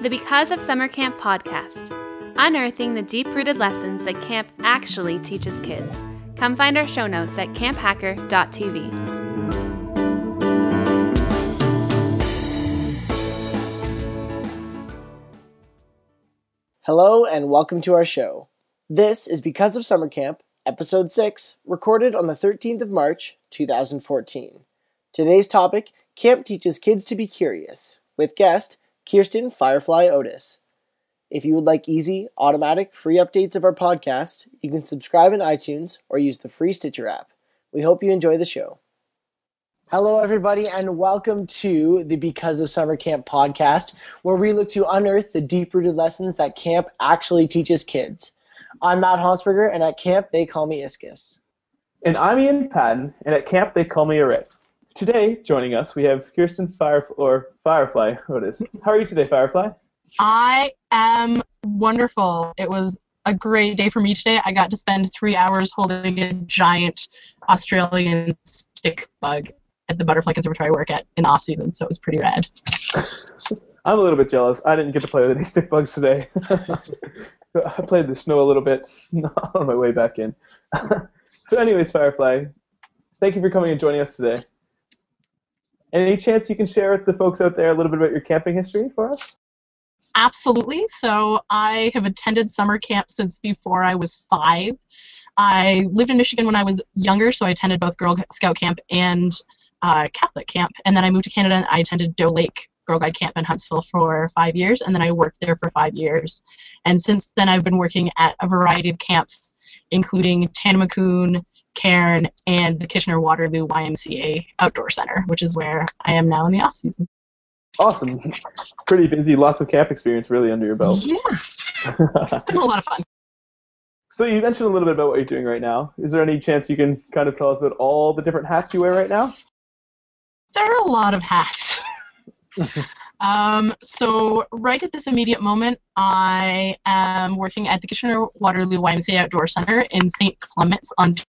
the Because of Summer Camp podcast, unearthing the deep rooted lessons that camp actually teaches kids. Come find our show notes at camphacker.tv. Hello and welcome to our show. This is Because of Summer Camp, episode 6, recorded on the 13th of March, 2014. Today's topic Camp teaches kids to be curious, with guest Kirsten Firefly Otis. If you would like easy, automatic, free updates of our podcast, you can subscribe in iTunes or use the free Stitcher app. We hope you enjoy the show. Hello, everybody, and welcome to the Because of Summer Camp podcast, where we look to unearth the deep rooted lessons that camp actually teaches kids. I'm Matt Hansberger, and at camp they call me Iskus. And I'm Ian Patton, and at camp they call me Array. Today, joining us, we have Kirsten Fire or Firefly. What is? How are you today, Firefly? I am wonderful. It was a great day for me today. I got to spend three hours holding a giant Australian stick bug at the Butterfly Conservatory I work at in the off season, so it was pretty rad. I'm a little bit jealous. I didn't get to play with any stick bugs today. I played the snow a little bit on my way back in. so, anyways, Firefly, thank you for coming and joining us today. Any chance you can share with the folks out there a little bit about your camping history for us? Absolutely. So I have attended summer camp since before I was five. I lived in Michigan when I was younger, so I attended both Girl Scout camp and uh, Catholic camp. And then I moved to Canada and I attended Doe Lake Girl Guide camp in Huntsville for five years, and then I worked there for five years. And since then, I've been working at a variety of camps, including Tanamakoon, Cairn, and the Kitchener Waterloo YMCA Outdoor Center, which is where I am now in the off season. Awesome. Pretty busy. Lots of camp experience really under your belt. Yeah. it's been a lot of fun. So you mentioned a little bit about what you're doing right now. Is there any chance you can kind of tell us about all the different hats you wear right now? There are a lot of hats. um, so right at this immediate moment, I am working at the Kitchener Waterloo YMCA Outdoor Center in St. Clements, Ontario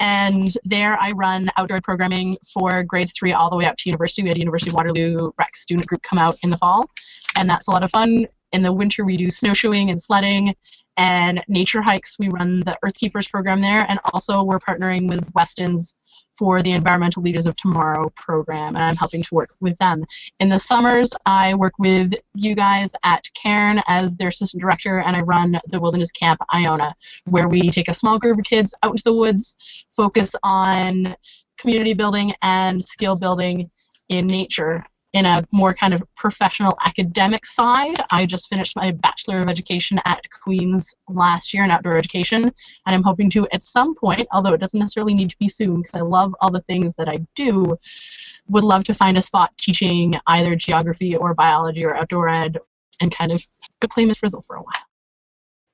and there I run outdoor programming for grades three all the way up to university. We had University of Waterloo rec student group come out in the fall, and that's a lot of fun. In the winter, we do snowshoeing and sledding and nature hikes. We run the Earthkeepers program there, and also we're partnering with Weston's for the Environmental Leaders of Tomorrow program, and I'm helping to work with them. In the summers, I work with you guys at Cairn as their assistant director, and I run the Wilderness Camp Iona, where we take a small group of kids out into the woods, focus on community building and skill building in nature in a more kind of professional academic side, I just finished my Bachelor of Education at Queen's last year in outdoor education, and I'm hoping to at some point, although it doesn't necessarily need to be soon because I love all the things that I do, would love to find a spot teaching either geography or biology or outdoor ed and kind of play Miss Frizzle for a while.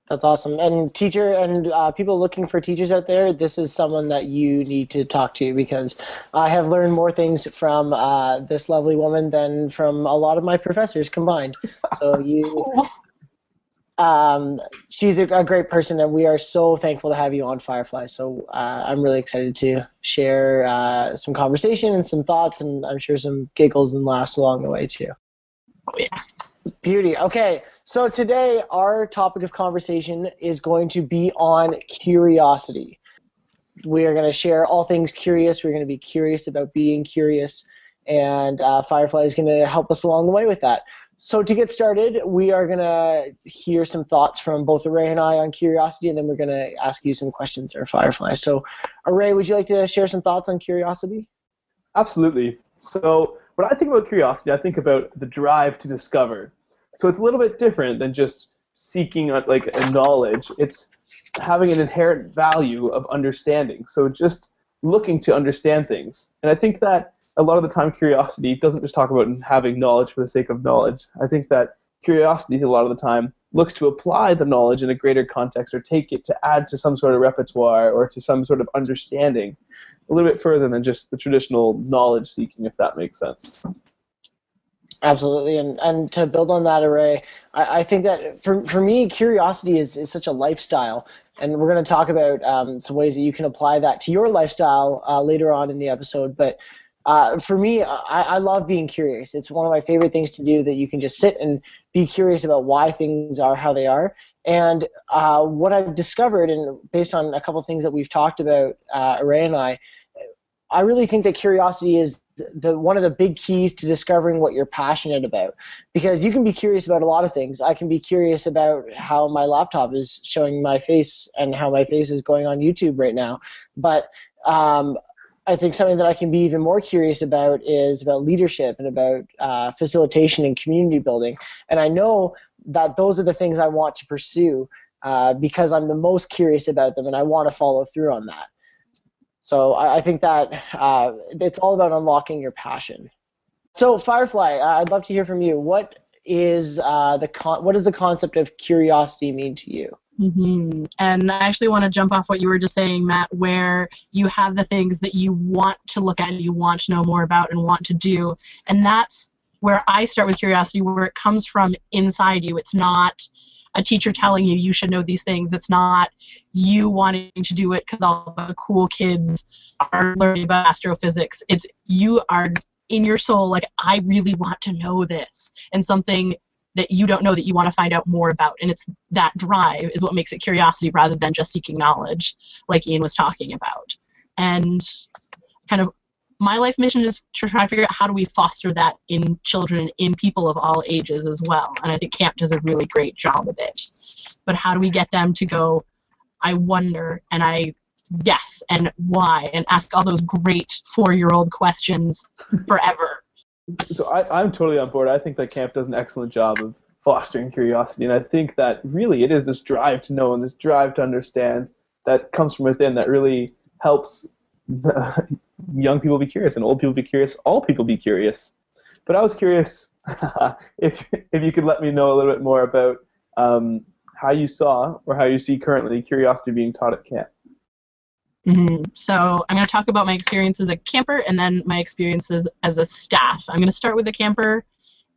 That's awesome. And teacher and uh, people looking for teachers out there, this is someone that you need to talk to because I have learned more things from uh, this lovely woman than from a lot of my professors combined. So you, um, she's a, a, great person, and we are so thankful to have you on Firefly. So uh, I'm really excited to share uh, some conversation and some thoughts, and I'm sure some giggles and laughs along the way too. Oh yeah. Beauty. Okay, so today our topic of conversation is going to be on curiosity. We are going to share all things curious. We're going to be curious about being curious, and uh, Firefly is going to help us along the way with that. So to get started, we are going to hear some thoughts from both Array and I on curiosity, and then we're going to ask you some questions for Firefly. So, Array, would you like to share some thoughts on curiosity? Absolutely. So when I think about curiosity, I think about the drive to discover. So it's a little bit different than just seeking uh, like a knowledge. It's having an inherent value of understanding. So just looking to understand things. And I think that a lot of the time curiosity doesn't just talk about having knowledge for the sake of knowledge. I think that curiosity a lot of the time looks to apply the knowledge in a greater context or take it to add to some sort of repertoire or to some sort of understanding a little bit further than just the traditional knowledge seeking, if that makes sense. Absolutely, and and to build on that array, I, I think that for for me, curiosity is, is such a lifestyle, and we're going to talk about um, some ways that you can apply that to your lifestyle uh, later on in the episode. But uh, for me, I, I love being curious. It's one of my favorite things to do that you can just sit and be curious about why things are how they are. And uh, what I've discovered, and based on a couple of things that we've talked about, uh, Ray and I, I really think that curiosity is the one of the big keys to discovering what you're passionate about. Because you can be curious about a lot of things. I can be curious about how my laptop is showing my face and how my face is going on youtube right now. But um, i think something that i can be even more curious about is about leadership and about uh, facilitation and community building. And i know that those are the things i want to pursue uh, because i'm the most curious about them and i want to follow through on that so I, I think that uh, it's all about unlocking your passion. So Firefly, I'd love to hear from you. What is uh, the con- what does the concept of curiosity mean to you? Mm-hmm. And I actually want to jump off what you were just saying, Matt, where you have the things that you want to look at, you want to know more about, and want to do, and that's where I start with curiosity, where it comes from inside you. It's not a teacher telling you you should know these things. It's not you wanting to do it because all the cool kids are learning about astrophysics. It's you are in your soul like I really want to know this and something that you don't know that you want to find out more about. And it's that drive is what makes it curiosity rather than just seeking knowledge, like Ian was talking about. And kind of my life mission is to try to figure out how do we foster that in children, in people of all ages as well. And I think camp does a really great job of it. But how do we get them to go, I wonder, and I guess, and why, and ask all those great four year old questions forever? So I, I'm totally on board. I think that camp does an excellent job of fostering curiosity. And I think that really it is this drive to know and this drive to understand that comes from within that really helps young people be curious and old people be curious, all people be curious. But I was curious if if you could let me know a little bit more about um, how you saw or how you see currently curiosity being taught at camp. Mm-hmm. So I'm going to talk about my experiences as a camper and then my experiences as a staff. I'm going to start with the camper,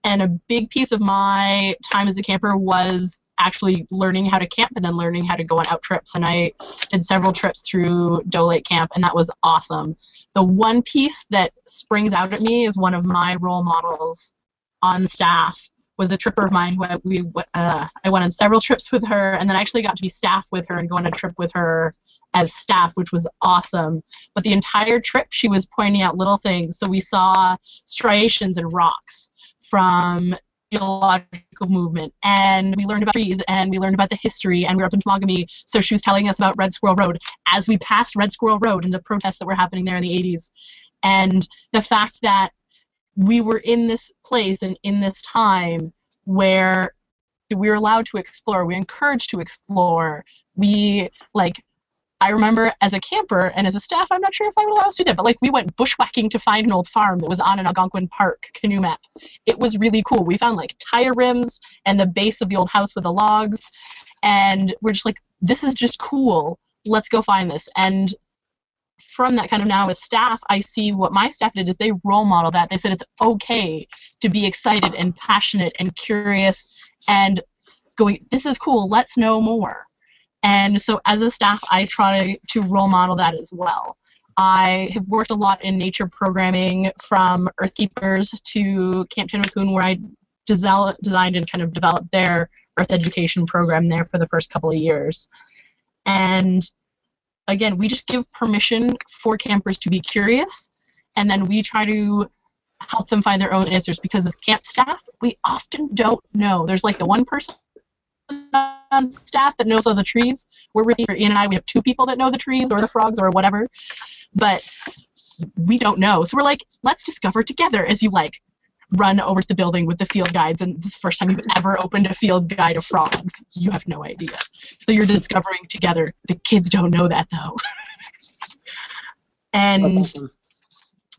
and a big piece of my time as a camper was actually learning how to camp and then learning how to go on out trips. And I did several trips through Doe Lake Camp, and that was awesome. The one piece that springs out at me is one of my role models on staff was a tripper of mine who I, we uh, I went on several trips with her, and then I actually got to be staff with her and go on a trip with her as staff, which was awesome. But the entire trip, she was pointing out little things. So we saw striations and rocks from geological movement. And we learned about trees and we learned about the history and we were up in Temagami so she was telling us about Red Squirrel Road. As we passed Red Squirrel Road and the protests that were happening there in the 80s and the fact that we were in this place and in this time where we were allowed to explore we were encouraged to explore we like I remember as a camper and as a staff, I'm not sure if I would allow us to do that, but like we went bushwhacking to find an old farm that was on an Algonquin Park canoe map. It was really cool. We found like tire rims and the base of the old house with the logs, and we're just like, this is just cool. Let's go find this. And from that kind of now as staff, I see what my staff did is they role model that. They said it's okay to be excited and passionate and curious and going, this is cool. Let's know more and so as a staff, I try to role model that as well. I have worked a lot in nature programming from Earthkeepers to Camp Chinwakun, where I designed and kind of developed their Earth education program there for the first couple of years. And again, we just give permission for campers to be curious, and then we try to help them find their own answers because as camp staff, we often don't know. There's like the one person on staff that knows all the trees. We're really, for Ian and I, we have two people that know the trees or the frogs or whatever, but we don't know. So we're like, let's discover together as you like run over to the building with the field guides and this is the first time you've ever opened a field guide of frogs. You have no idea. So you're discovering together. The kids don't know that though. and awesome.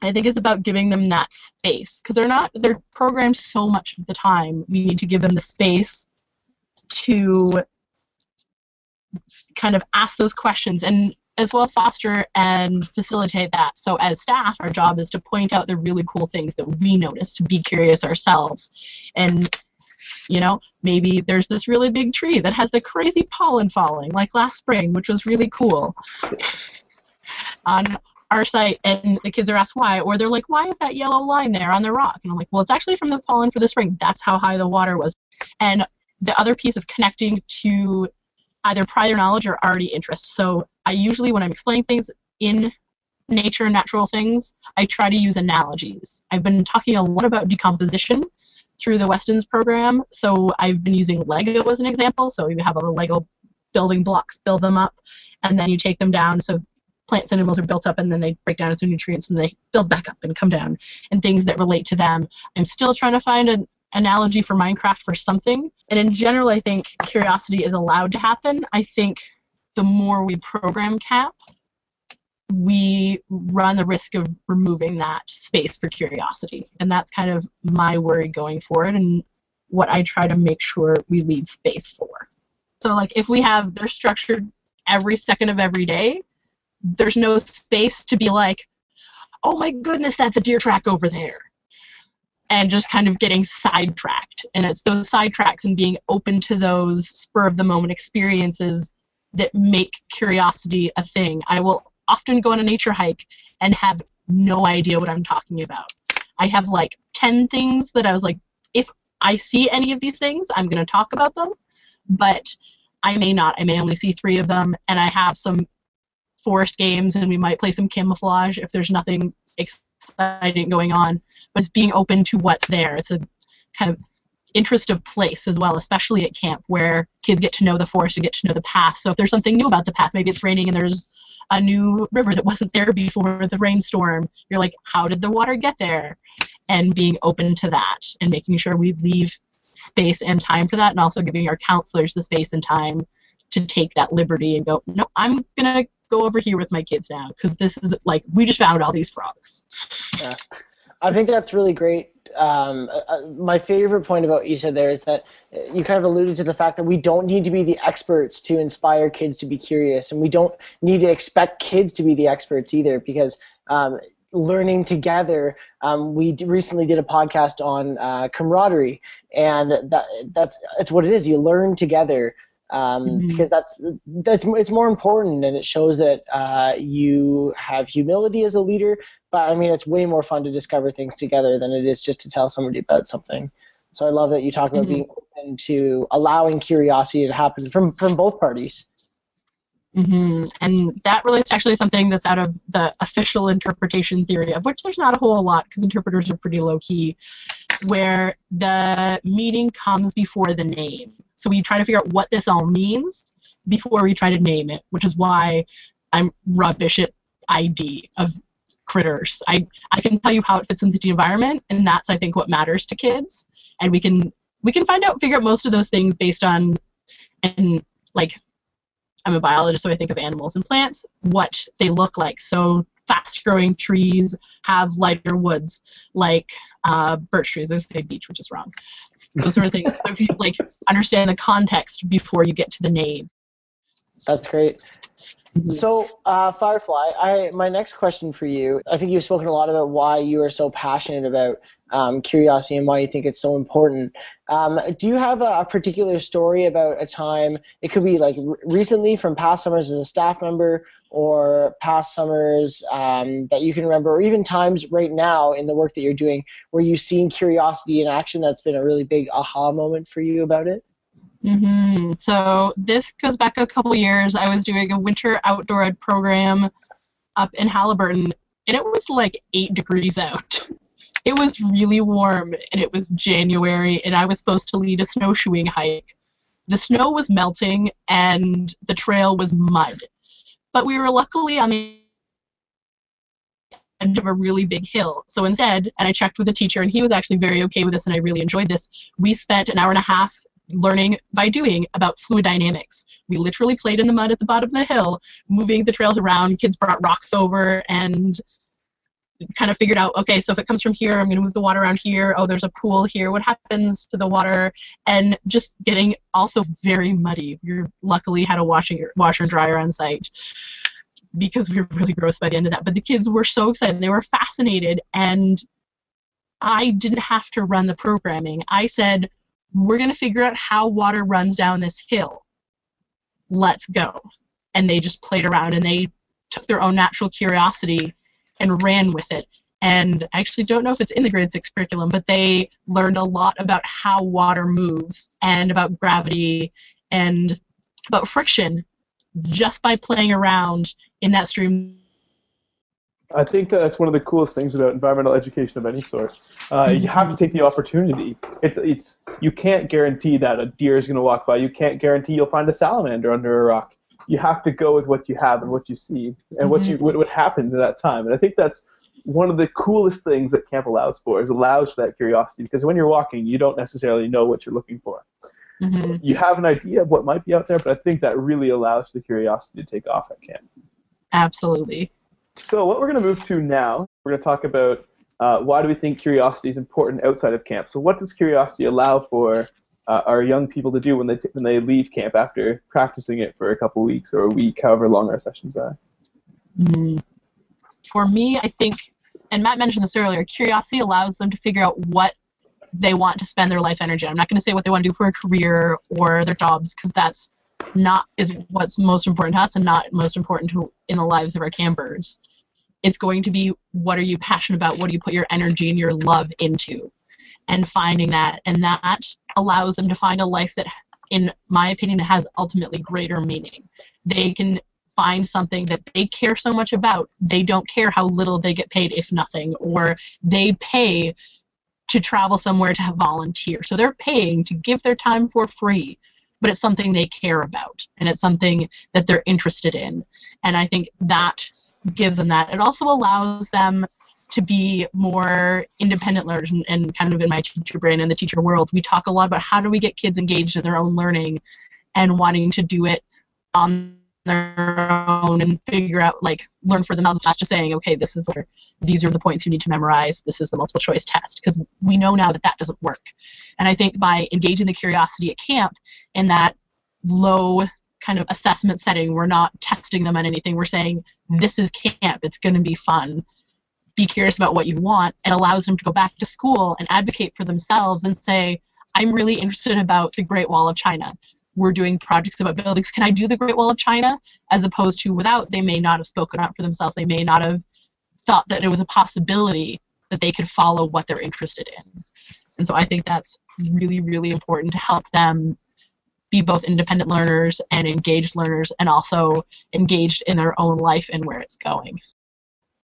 I think it's about giving them that space because they're not they're programmed so much of the time. We need to give them the space to kind of ask those questions and as well foster and facilitate that. So as staff, our job is to point out the really cool things that we notice, to be curious ourselves. And you know, maybe there's this really big tree that has the crazy pollen falling, like last spring, which was really cool. On our site and the kids are asked why, or they're like, why is that yellow line there on the rock? And I'm like, well, it's actually from the pollen for the spring. That's how high the water was. And the other piece is connecting to either prior knowledge or already interest. So I usually, when I'm explaining things in nature and natural things, I try to use analogies. I've been talking a lot about decomposition through the Weston's program. So I've been using Lego as an example. So you have all the Lego building blocks, build them up, and then you take them down. So plants and animals are built up and then they break down into nutrients and they build back up and come down and things that relate to them. I'm still trying to find an analogy for Minecraft for something. And in general, I think curiosity is allowed to happen. I think the more we program CAMP, we run the risk of removing that space for curiosity. And that's kind of my worry going forward and what I try to make sure we leave space for. So, like, if we have, they're structured every second of every day, there's no space to be like, oh my goodness, that's a deer track over there. And just kind of getting sidetracked. And it's those sidetracks and being open to those spur of the moment experiences that make curiosity a thing. I will often go on a nature hike and have no idea what I'm talking about. I have like 10 things that I was like, if I see any of these things, I'm going to talk about them, but I may not. I may only see three of them, and I have some forest games, and we might play some camouflage if there's nothing exciting going on. It's being open to what's there. It's a kind of interest of place as well, especially at camp where kids get to know the forest and get to know the path. So if there's something new about the path, maybe it's raining and there's a new river that wasn't there before the rainstorm. You're like, how did the water get there? And being open to that and making sure we leave space and time for that, and also giving our counselors the space and time to take that liberty and go, no, I'm gonna go over here with my kids now because this is like we just found all these frogs. Yeah, I think that's really great um, uh, uh, my favorite point about what you said there is that you kind of alluded to the fact that we don't need to be the experts to inspire kids to be curious, and we don't need to expect kids to be the experts either, because um, learning together. Um, we recently did a podcast on uh, camaraderie, and that that's what it is. You learn together um, mm-hmm. because that's that's it's more important and it shows that uh, you have humility as a leader. But I mean, it's way more fun to discover things together than it is just to tell somebody about something. So I love that you talk about mm-hmm. being open to allowing curiosity to happen from from both parties. Mm-hmm. And that relates to actually something that's out of the official interpretation theory, of which there's not a whole lot because interpreters are pretty low key, where the meaning comes before the name. So we try to figure out what this all means before we try to name it, which is why I'm rubbish at ID of critters. I, I can tell you how it fits into the environment, and that's I think what matters to kids. And we can we can find out figure out most of those things based on and like I'm a biologist, so I think of animals and plants, what they look like. So fast growing trees have lighter woods, like uh, birch trees. I say beech, which is wrong those sort of things. So if you like understand the context before you get to the name. That's great. Mm-hmm. So, uh, Firefly, I my next question for you. I think you've spoken a lot about why you are so passionate about um, curiosity and why you think it's so important. Um, do you have a, a, particular story about a time? It could be like recently from past summers as a staff member, or past summers um, that you can remember, or even times right now in the work that you're doing where you've seen curiosity in action that's been a really big aha moment for you about it? Mm-hmm. So this goes back a couple years. I was doing a winter outdoor ed program up in Haliburton, and it was like eight degrees out. It was really warm, and it was January, and I was supposed to lead a snowshoeing hike. The snow was melting, and the trail was mud but we were luckily on the end of a really big hill. So instead, and I checked with the teacher, and he was actually very okay with this, and I really enjoyed this. We spent an hour and a half learning by doing about fluid dynamics. We literally played in the mud at the bottom of the hill, moving the trails around. Kids brought rocks over and kind of figured out okay so if it comes from here i'm going to move the water around here. Oh there's a pool here. What happens to the water? And just getting also very muddy. We luckily had a washer washer and dryer on site because we were really gross by the end of that. But the kids were so excited. They were fascinated. And i didn't have to run the programming. I said we're going to figure out how water runs down this hill. Let's go. And they just played around and they took their own natural curiosity and ran with it. And I actually don't know if it's in the grade six curriculum, but they learned a lot about how water moves and about gravity and about friction just by playing around in that stream I think that's one of the coolest things about environmental education of any sort. Uh, you have to take the opportunity. It's it's you can't guarantee that a deer is going to walk by. You can't guarantee you'll find a salamander under a rock. You have to go with what you have and what you see and mm-hmm. what you what, what happens in that time. And I think that's one of the coolest things that camp allows for is allows for that curiosity because when you're walking, you don't necessarily know what you're looking for. Mm-hmm. You have an idea of what might be out there, but I think that really allows the curiosity to take off at camp. Absolutely. So what we're going to move to now, we're going to talk about uh, why do we think curiosity is important outside of camp. So what does curiosity allow for uh, our young people to do when they t- when they leave camp after practicing it for a couple weeks or a week, however long our sessions are? Mm. For me, I think, and Matt mentioned this earlier, curiosity allows them to figure out what they want to spend their life energy. I'm not going to say what they want to do for a career or their jobs because that's not is what's most important to us and not most important to in the lives of our campers. It's going to be what are you passionate about? What do you put your energy and your love into? And finding that and that allows them to find a life that in my opinion has ultimately greater meaning. They can find something that they care so much about. They don't care how little they get paid if nothing or they pay to travel somewhere to volunteer. So they're paying to give their time for free but it's something they care about and it's something that they're interested in. And I think that gives them that. It also allows them to be more independent learners and, and, kind of in my teacher brain and the teacher world we talk a lot about how do we get kids engaged in their own learning and wanting to do it on their own and figure out like learn for themselves not just saying okay this is where these are the points you need to memorize. This is the multiple choice test. Because we know now that that doesn't work. And i think by engaging the curiosity at camp in that low kind of assessment setting we're not testing them on anything. We're saying this is camp. It's going to be fun be curious about what you want it allows them to go back to school and advocate for themselves and say i'm really interested about the great wall of china we're doing projects about buildings. Can I do the Great Wall of China? As opposed to without, they may not have spoken out for themselves. They may not have thought that it was a possibility that they could follow what they're interested in. And so I think that's really, really important to help them be both independent learners and engaged learners and also engaged in their own life and where it's going.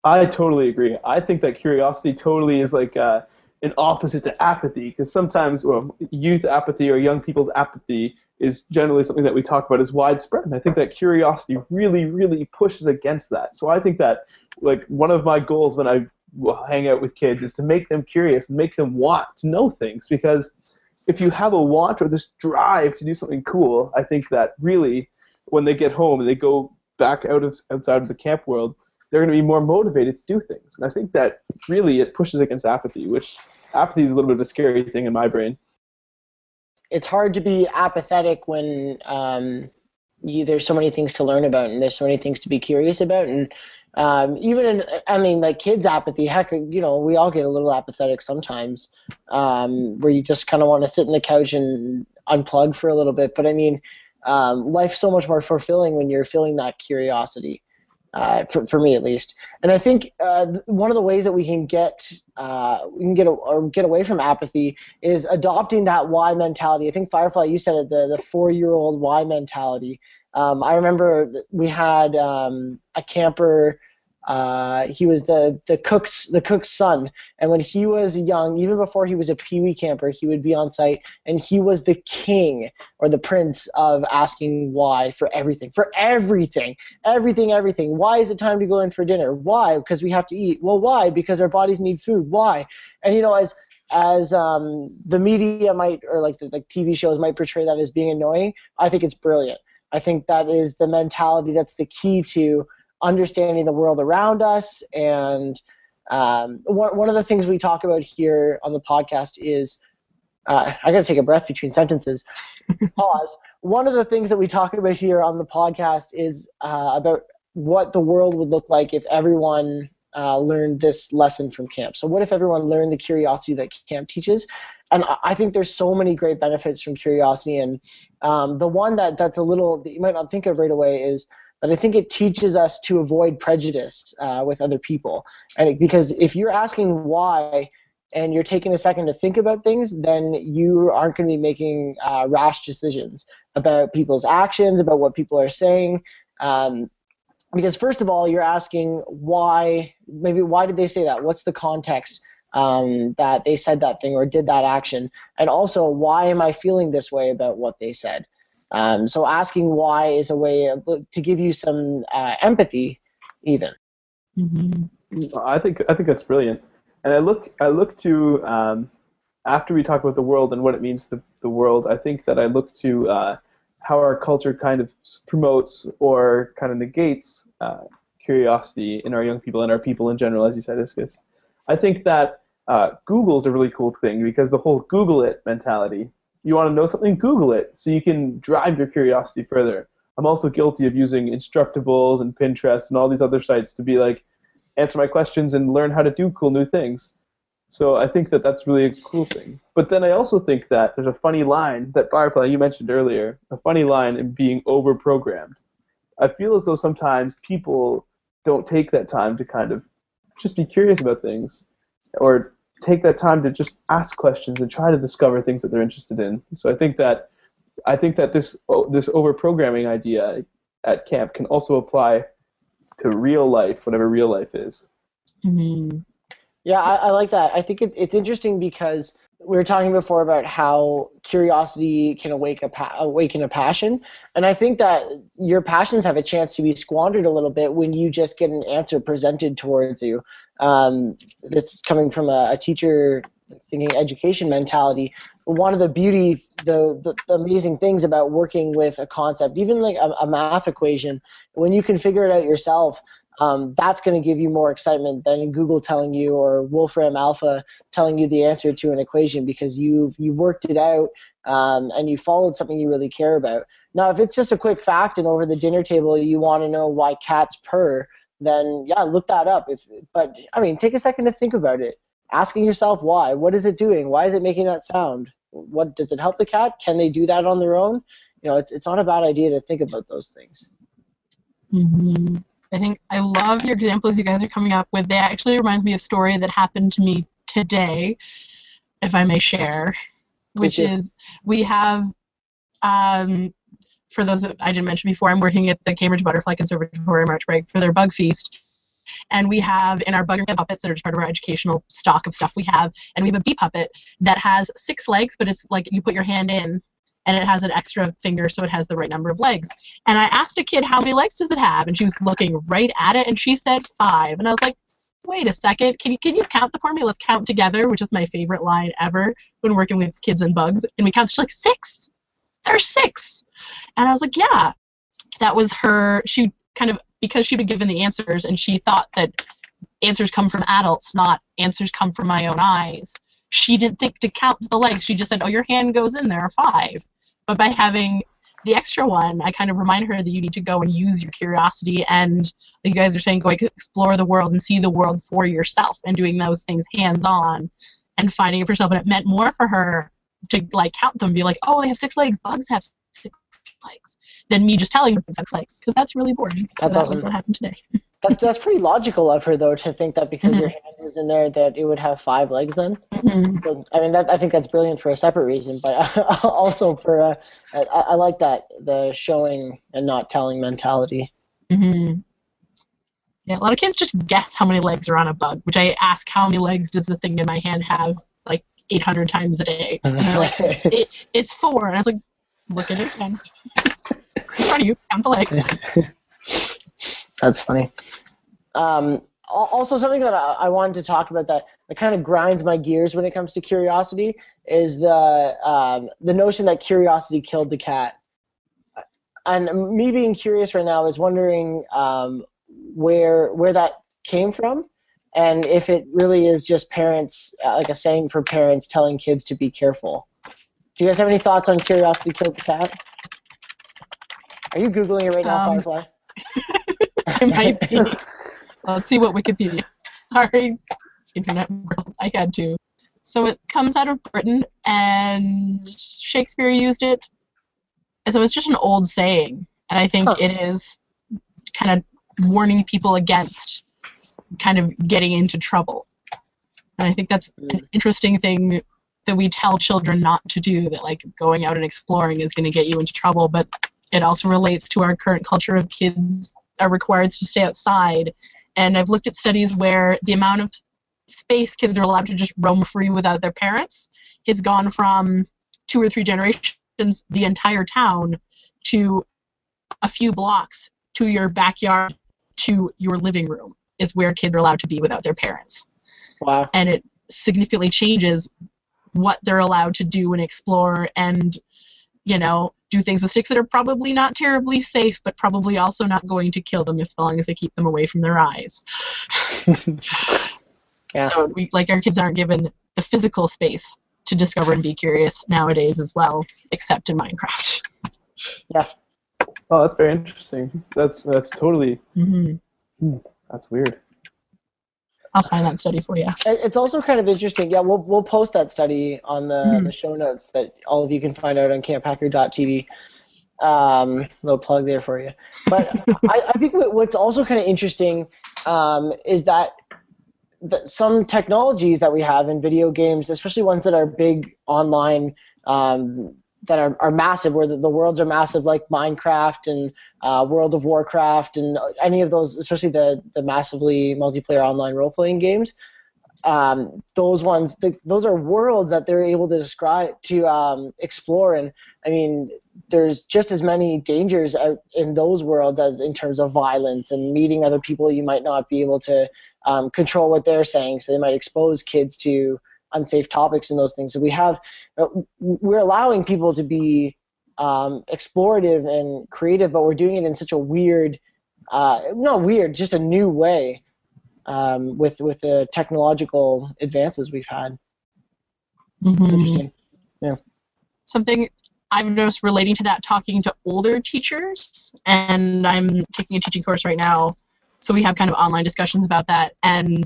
I totally agree. I think that curiosity totally is like uh, an opposite to apathy because sometimes well, youth apathy or young people's apathy is generally something that we talk about as widespread. And I think that curiosity really, really pushes against that. So I think that like one of my goals when I hang out with kids is to make them curious and make them want to know things because if you have a want or this drive to do something cool, I think that really when they get home and they go back out of outside of the camp world, they're going to be more motivated to do things. And I think that really it pushes against apathy, which apathy is a little bit of a scary thing in my brain it's hard to be apathetic when um, you, there's so many things to learn about and there's so many things to be curious about and um, even in, I mean, like kids' apathy. Heck, you know, we all get a little apathetic sometimes, um, where you just kind of want to sit in the couch and unplug for a little bit. But I mean, um, life's so much more fulfilling when you're feeling that curiosity uh, for, for me at least. And I think uh, one of the ways that we can get uh, we can get a, or get away from apathy is adopting that why mentality. I think Firefly, you said it, the the four year old why mentality. Um, I remember we had um, a camper uh, he was the the cook's the cook's son, and when he was young, even before he was a Pee Wee camper, he would be on site, and he was the king or the prince of asking why for everything, for everything, everything, everything. Why is it time to go in for dinner? Why? Because we have to eat. Well, why? Because our bodies need food. Why? And you know, as as um, the media might or like the like TV shows might portray that as being annoying, I think it's brilliant. I think that is the mentality that's the key to understanding the world around us. And um, one, one of the things we talk about here on the podcast is uh, I got to take a breath between sentences. Pause. One of the things that we talk about here on the podcast is uh, about what the world would look like if everyone uh, learned this lesson from camp. So, what if everyone learned the curiosity that camp teaches? And I think there's so many great benefits from curiosity. And um, the one that that's a little that you might not think of right away is that I think it teaches us to avoid prejudice uh, with other people. And it, because if you're asking why and you're taking a second to think about things, then you aren't going to be making uh, rash decisions about people's actions, about what people are saying. Um, because first of all, you're asking why, maybe why did they say that? What's the context um, that they said that thing or did that action? And also, why am I feeling this way about what they said? Um, so asking why is a way of, to give you some uh, empathy, even. Mm-hmm. I think I think that's brilliant, and I look I look to um, after we talk about the world and what it means to the world. I think that I look to uh, how our culture kind of promotes or kind of negates uh, curiosity in our young people and our people in general, as you said, Iskis. I think that uh, Google is a really cool thing because the whole Google it mentality you want to know something, Google it so you can drive your curiosity further. I'm also guilty of using Instructables and Pinterest and all these other sites to be like, answer my questions and learn how to do cool new things. So I think that that's really a cool thing. But then I also think that there's a funny line that Firefly you mentioned earlier, a funny line in being over-programmed. I feel as though sometimes people don't take that time to kind of just be curious about things or take that time to just ask questions and try to discover things that they're interested in. So I think that I think that this this over programming idea at camp can also apply to real life, whatever real life is. Mm-hmm. Yeah, I, I, like that. I think it, it's interesting because we were talking before about how curiosity can awake a pa- awaken a passion, and I think that your passions have a chance to be squandered a little bit when you just get an answer presented towards you. Um, that's coming from a, a teacher thinking education mentality. One of the beauty, the, the, the, amazing things about working with a concept, even like a, a math equation, when you can figure it out yourself, um, that's going to give you more excitement than Google telling you or Wolfram Alpha telling you the answer to an equation because you've you've worked it out um, and you followed something you really care about. Now, if it's just a quick fact and over the dinner table you want to know why cats purr, then yeah, look that up. If but I mean, take a second to think about it. Asking yourself why. What is it doing? Why is it making that sound? What does it help the cat? Can they do that on their own? You know, it's it's not a bad idea to think about those things. Mm-hmm. I think I love your examples you guys are coming up with. They actually reminds me of a story that happened to me today, if I may share, which is we have, um, for those that I didn't mention before, I'm working at the Cambridge Butterfly Conservatory March Break for their bug feast. And we have in our bug puppets that are just part of our educational stock of stuff we have, and we have a bee puppet that has six legs, but it's like you put your hand in and it has an extra finger so it has the right number of legs. And I asked a kid, how many legs does it have? And she was looking right at it and she said five. And I was like, wait a second, can you, can you count the for me? Let's count together, which is my favorite line ever when working with kids and bugs. And we count, she's like, six. There's six. And I was like, yeah. That was her, she kind of, because she'd been given the answers and she thought that answers come from adults, not answers come from my own eyes she didn't think to count the legs. She just said, "Oh, your hand goes in there, five. But by having the extra one, I kind of remind her that you need to go and use your curiosity and, like you guys are saying, go explore the world and see the world for yourself and doing those things hands on and finding it for yourself. And it meant more for her to like count them, be like, oh, they have six legs. Bugs have six legs. Than me just telling her six legs because that's really boring. That's so that awesome. was what happened today. That's that's pretty logical of her though to think that because mm-hmm. your hand was in there that it would have five legs then. Mm-hmm. I mean that I think that's brilliant for a separate reason, but also for a, I, I like that the showing and not telling mentality. Mm-hmm. Yeah, a lot of kids just guess how many legs are on a bug, which I ask how many legs does the thing in my hand have like 800 times a day. Like, it, it's four. And I was like, look at it again. front you, count the legs. That's funny. Um, also, something that I, I, wanted to talk about that, that kind of grinds my gears when it comes to curiosity is the um, the notion that curiosity killed the cat. And me being curious right now is wondering um, where where that came from, and if it really is just parents, uh, like a saying for parents telling kids to be careful. Do you guys have any thoughts on curiosity killed the cat? Are you googling it right now, um, Firefly? I might be. Let's see what Wikipedia. Sorry, internet world. I had to. So it comes out of Britain, and Shakespeare used it. So it's just an old saying, and I think huh. it is kind of warning people against kind of getting into trouble. And I think that's an mm. interesting thing that we tell children not to do, that like going out and exploring is going to get you into trouble, but it also relates to our current culture of kids are required to stay outside. And I've looked at studies where the amount of space kids are allowed to just roam free without their parents has gone from two or three generations, the entire town, to a few blocks to your backyard to your living room is where kids are allowed to be without their parents. Wow. And it significantly changes what they're allowed to do and explore and, you know, do things with sticks that are probably not terribly safe, but probably also not going to kill them if as long as they keep them away from their eyes. Yeah. So we like our kids aren't given the physical space to discover and be curious nowadays as well, except in Minecraft. Yeah. Oh, that's very interesting. That's that's totally hmm that's weird. I'll find that study for you. It- It's also kind of interesting. Yeah, we'll we'll post that study on the, Mhm. the show notes that all of you can find out on camphacker.tv. Um, little plug there for you. But I, I think what, what's also kind of interesting um, is that, that some technologies that we have in video games, especially ones that are big online, um, that are, are massive, where the, the worlds are massive, like Minecraft and uh, World of Warcraft and any of those, especially the, the massively multiplayer online role playing games. Um, those ones, the, those are worlds that they're able to describe to um, explore, and I mean, there's just as many dangers out in those worlds as in terms of violence and meeting other people. You might not be able to um, control what they're saying, so they might expose kids to unsafe topics and those things. So we have, uh, we're allowing people to be um, explorative and creative, but we're doing it in such a weird, uh, not weird, just a new way um, with with the technological advances we've had. Mhm. Interesting. Yeah. Something I've noticed relating to that, talking to older teachers, and I'm taking a teaching course right now, so we have kind of online discussions about that, and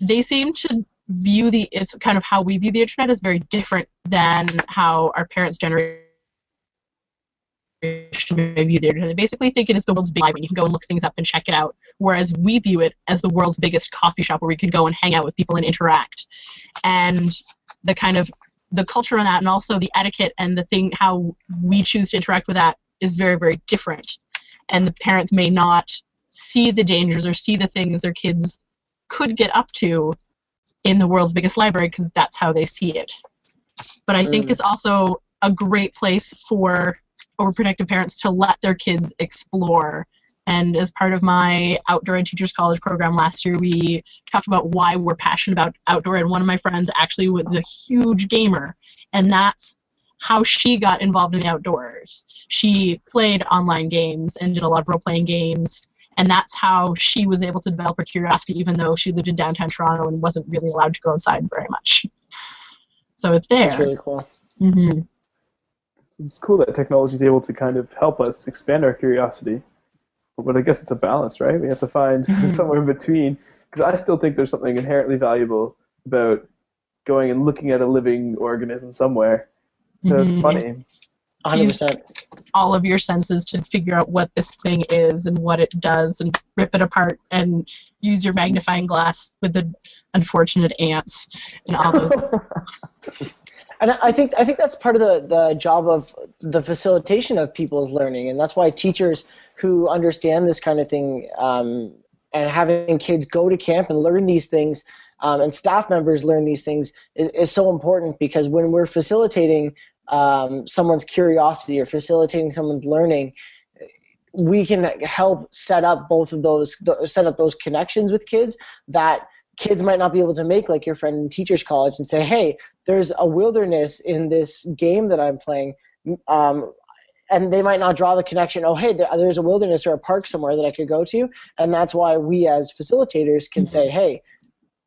they seem to view the it's kind of how we view the internet is very different than how our parents' generation view the internet. They basically think it is the world's big library. You can go and look things up and check it out, whereas we view it as the world's biggest coffee shop where we can go and hang out with people and interact. And the kind of the culture on that and also the etiquette and the thing how we choose to interact with that is very very different and the parents may not see the dangers or see the things their kids could get up to in the world's biggest library because that's how they see it. But i think Mm. it's also a great place for overprotective parents to let their kids explore. And as part of my outdoor and teachers college program last year we talked about why we're passionate about outdoor and one of my friends actually was a huge gamer and that's how she got involved in the outdoors. She played online games and did a lot of role-playing games and that's how she was able to develop her curiosity even though she lived in downtown toronto and wasn't really allowed to go outside very much so it's there That's really cool. hmm It's cool that technology is able to kind of help us expand our curiosity. But I guess it's a balance, right? We have to find somewhere in between. Because I still think there's something inherently valuable about going and looking at a living organism somewhere. That's Mhm. funny. 100%. all of your senses to figure out what this thing is and what it does and rip it apart and use your magnifying glass with the unfortunate ants and all those And I I think I think that's part of the, the job of the facilitation of people's learning, and that's why teachers who understand this kind of thing um, and having kids go to camp and learn these things, um, and staff members learn these things is, is so important because when we're facilitating um, someone's curiosity or facilitating someone's learning, we can help set up both of those set up those connections with kids that kids might not be able to make like your friend in teachers college and say hey there's a wilderness in this game that i'm playing. Um, and they might not draw the connection oh hey there's a wilderness or a park somewhere that i could go to. And that's why we as facilitators can say hey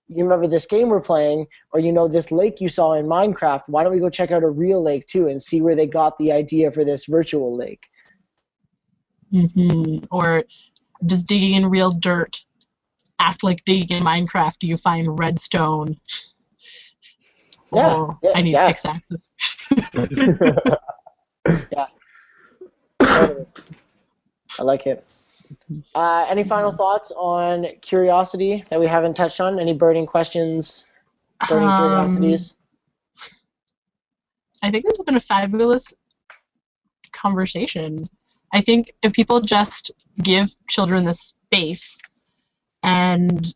you remember this game we're playing or you know this lake you saw in minecraft why don't we go check out a real lake too and see where they got the idea for this virtual lake? Hmm or does digging in real dirt act like digging in minecraft? Do you find redstone? Yeah, oh, yeah, i need yeah. pickaxes. Totally. i like it Uh, any final thoughts on curiosity that we haven't touched on? Any burning questions, burning Um, curiosities? I think this has been a fabulous conversation. I think if people just give children the space and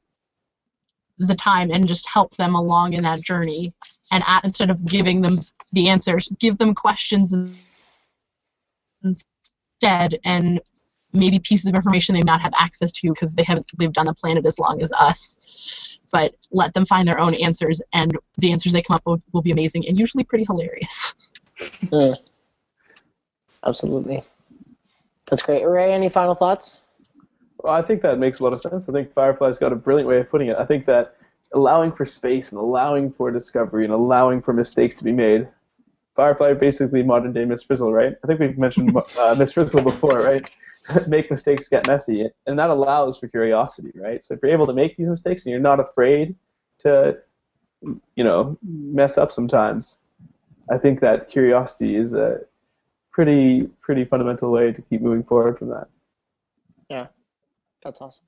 the time and just help them along in that journey, and at, instead of giving them the answers, give them questions instead, and maybe pieces of information they may not have access to because they haven't lived on the planet as long as us. But let them find their own answers, and the answers they come up with will be amazing and usually pretty hilarious. Mm. Absolutely. That's great. Ray, any final thoughts? Well, I think that makes a lot of sense. I think Firefly's got a brilliant way of putting it. I think that allowing for space and allowing for discovery and allowing for mistakes to be made. Firefly basically modern day Miss Frizzle, right? I think we've mentioned uh, Miss Frizzle before, right? make mistakes, get messy, and that allows for curiosity, right? So if you're able to make these mistakes and you're not afraid to, you know, mess up sometimes, I think that curiosity is a pretty pretty fundamental way to keep moving forward from that. Yeah, that's awesome.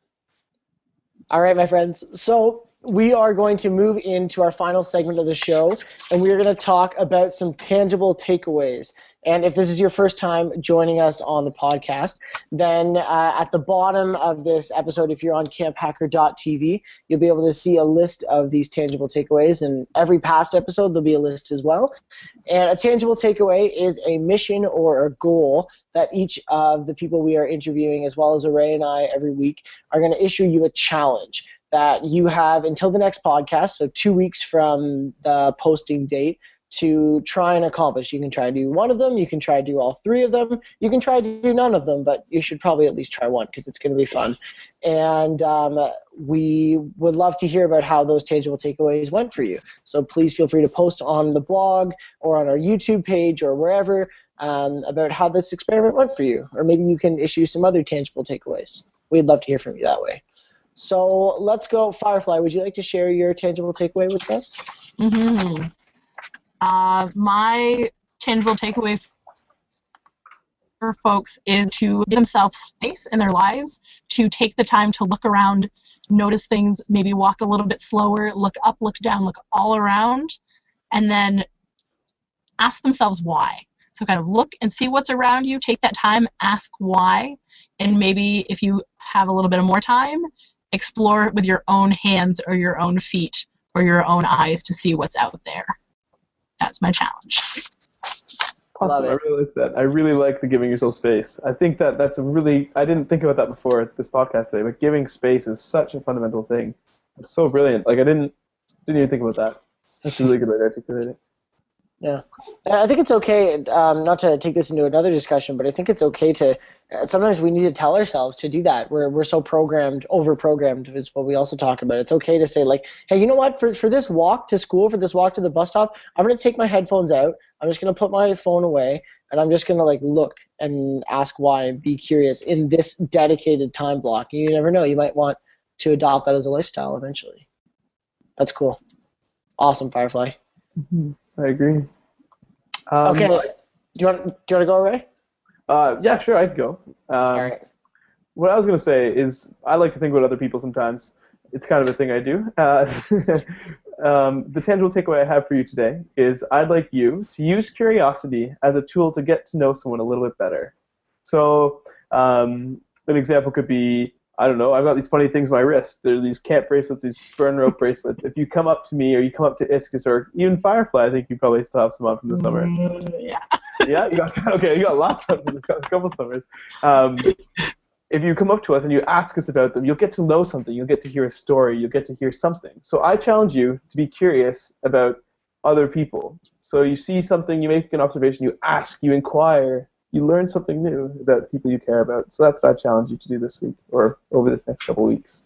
All right, my friends. So we are going to move into our final segment of the show, and we are going to talk about some tangible takeaways. And if this is your first time joining us on the podcast, then uh, at the bottom of this episode, if you're on camphacker.tv, you'll be able to see a list of these tangible takeaways. And every past episode, there'll be a list as well. And a tangible takeaway is a mission or a goal that each of the people we are interviewing, as well as Ray and I every week, are going to issue you a challenge that you have until the next podcast, so two weeks from the posting date, to try and accomplish. You can try to do one of them, you can try to do all three of them, you can try to do none of them, but you should probably at least try one because it's going to be fun. And um, we would love to hear about how those tangible takeaways went for you. So please feel free to post on the blog or on our YouTube page or wherever um, about how this experiment went for you. Or maybe you can issue some other tangible takeaways. We'd love to hear from you that way. So let's go. Firefly, would you like to share your tangible takeaway with us? hmm Uh, my tangible takeaway for folks is to give themselves space in their lives to take the time to look around, notice things, maybe walk a little bit slower, look up, look down, look all around, and then ask themselves why. So kind of look and see what's around you, take that time, ask why, and maybe if you have a little bit of more time, explore with your own hands or your own feet or your own eyes to see what's out there. That's my challenge. Awesome. I really like that. I really like the giving yourself space. I think that that's a really I didn't think about that before this podcast today, but giving space is such a fundamental thing. It's so brilliant. Like I didn't didn't even think about that. That's a really good way to articulate it. Yeah, I think it's okay. Um, not to take this into another discussion, but I think it's okay to. uh, Sometimes we need to tell ourselves to do that. We're we're so programmed, over programmed is what we also talk about. It's okay to say like, hey, you know what? For for this walk to school, for this walk to the bus stop, I'm gonna take my headphones out. I'm just gonna put my phone away, and I'm just gonna like look and ask why and be curious in this dedicated time block. You never know. You might want to adopt that as a lifestyle eventually. That's cool. Awesome, Firefly. I agree. Um, Okay. Do you want do you want to go, Ray? Uh, yeah, sure, I could go. Um, All right. What I was going to say is I like to think about other people sometimes. It's kind of a thing I do. Uh, um, the tangible takeaway I have for you today is I'd like you to use curiosity as a tool to get to know someone a little bit better. So um, an example could be I don't know, I've got these funny things on my wrist. There are these camp bracelets, these burn rope bracelets. If you come up to me or you come up to Iscus or even Firefly, I think you probably still have some on from the summer Mm, yeah. yeah, you got okay. You got lots of them. Got a couple summers. Um, if you come up to us and you ask us about them, you'll get to know something. You'll get to hear a story. You'll get to hear something. So I challenge you to be curious about other people. So you see something, you make an observation, you ask, you inquire, you learn something new about people you care about. So that's what I challenge you to do this week or over this next couple weeks.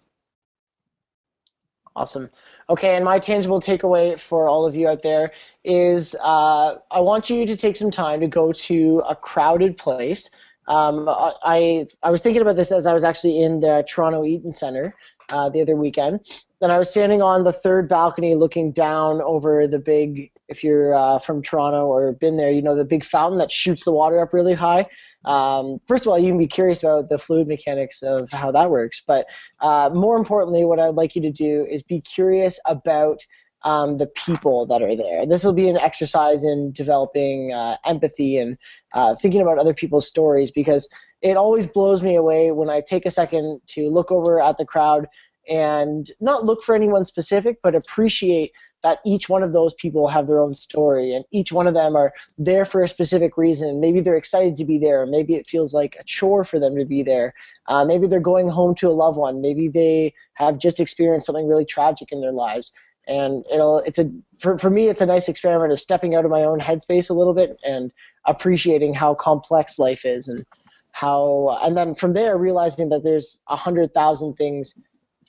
Awesome. Okay, and my tangible takeaway for all of you out there is uh, I want you to take some time to go to a crowded place. Um, I I was thinking about this as I was actually in the Toronto Eaton Centre uh, the other weekend. And I was standing on the third balcony looking down over the big if you're uh, from Toronto or been there, you know the big fountain that shoots the water up really high. Um, first of all, you can be curious about the fluid mechanics of how that works, but uh, more importantly, what I'd like you to do is be curious about um, the people that are there. This will be an exercise in developing uh, empathy and uh, thinking about other people's stories because it always blows me away when I take a second to look over at the crowd and not look for anyone specific, but appreciate that each one of those people have their own story and each one of them are there for a specific reason. Maybe they're excited to be there. Maybe it feels like a chore for them to be there. Uh, maybe they're going home to a loved one. Maybe they have just experienced something really tragic in their lives. And it'll, it's a, for, for me, it's a nice experiment of stepping out of my own headspace a little bit and appreciating how complex life is and how, and then from there realizing that there's a hundred thousand things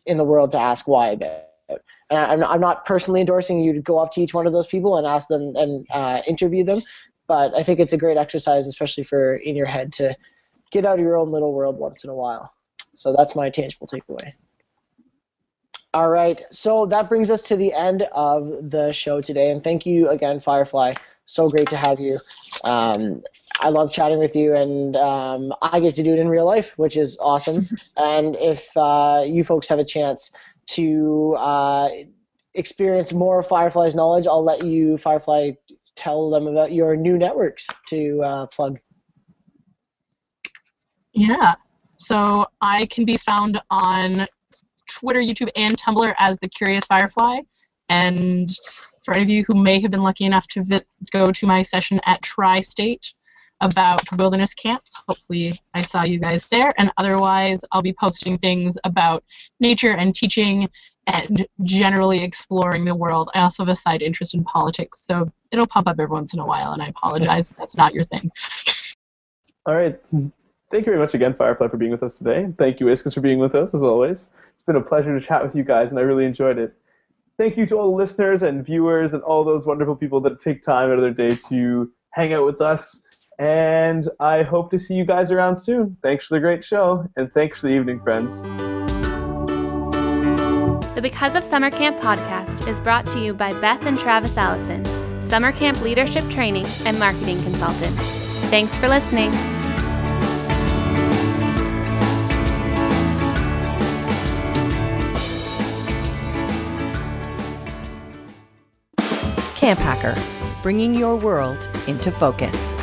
in the world to ask why about and I'm, not personally endorsing you to go up to each one of those people and ask them and uh, interview them, but I think it's a great exercise, especially for in your head to get out of your own little world once in a while. So that's my tangible takeaway. All right, so that brings us to the end of the show today, and thank you again, Firefly. So great to have you. Um, I love chatting with you, and um, I get to do it in real life, which is awesome. and if uh, you folks have a chance to uh, experience more Firefly's knowledge, I'll let you, Firefly, tell them about your new networks to uh, plug. Yeah. So I can be found on Twitter, YouTube, and Tumblr as the Curious Firefly. And for any of you who may have been lucky enough to vi- go to my session at Tri State about wilderness camps, hopefully I saw you guys there. And otherwise, I'll be posting things about nature and teaching and generally exploring the world. I also have a side interest in politics, so it'll pop up every once in a while, and I apologize if that's not your thing. All right. Thank you very much again, Firefly, for being with us today. Thank you, Iskus, for being with us, as always. It's been a pleasure to chat with you guys, and I really enjoyed it. Thank you to all the listeners and viewers and all those wonderful people that take time out of their day to hang out with us. And I hope to see you guys around soon. Thanks for the great show, and thanks for the evening, friends. The Because of Summer Camp podcast is brought to you by Beth and Travis Allison, summer camp leadership training and marketing consultants. Thanks for listening. Camp Hacker, bringing your world into focus.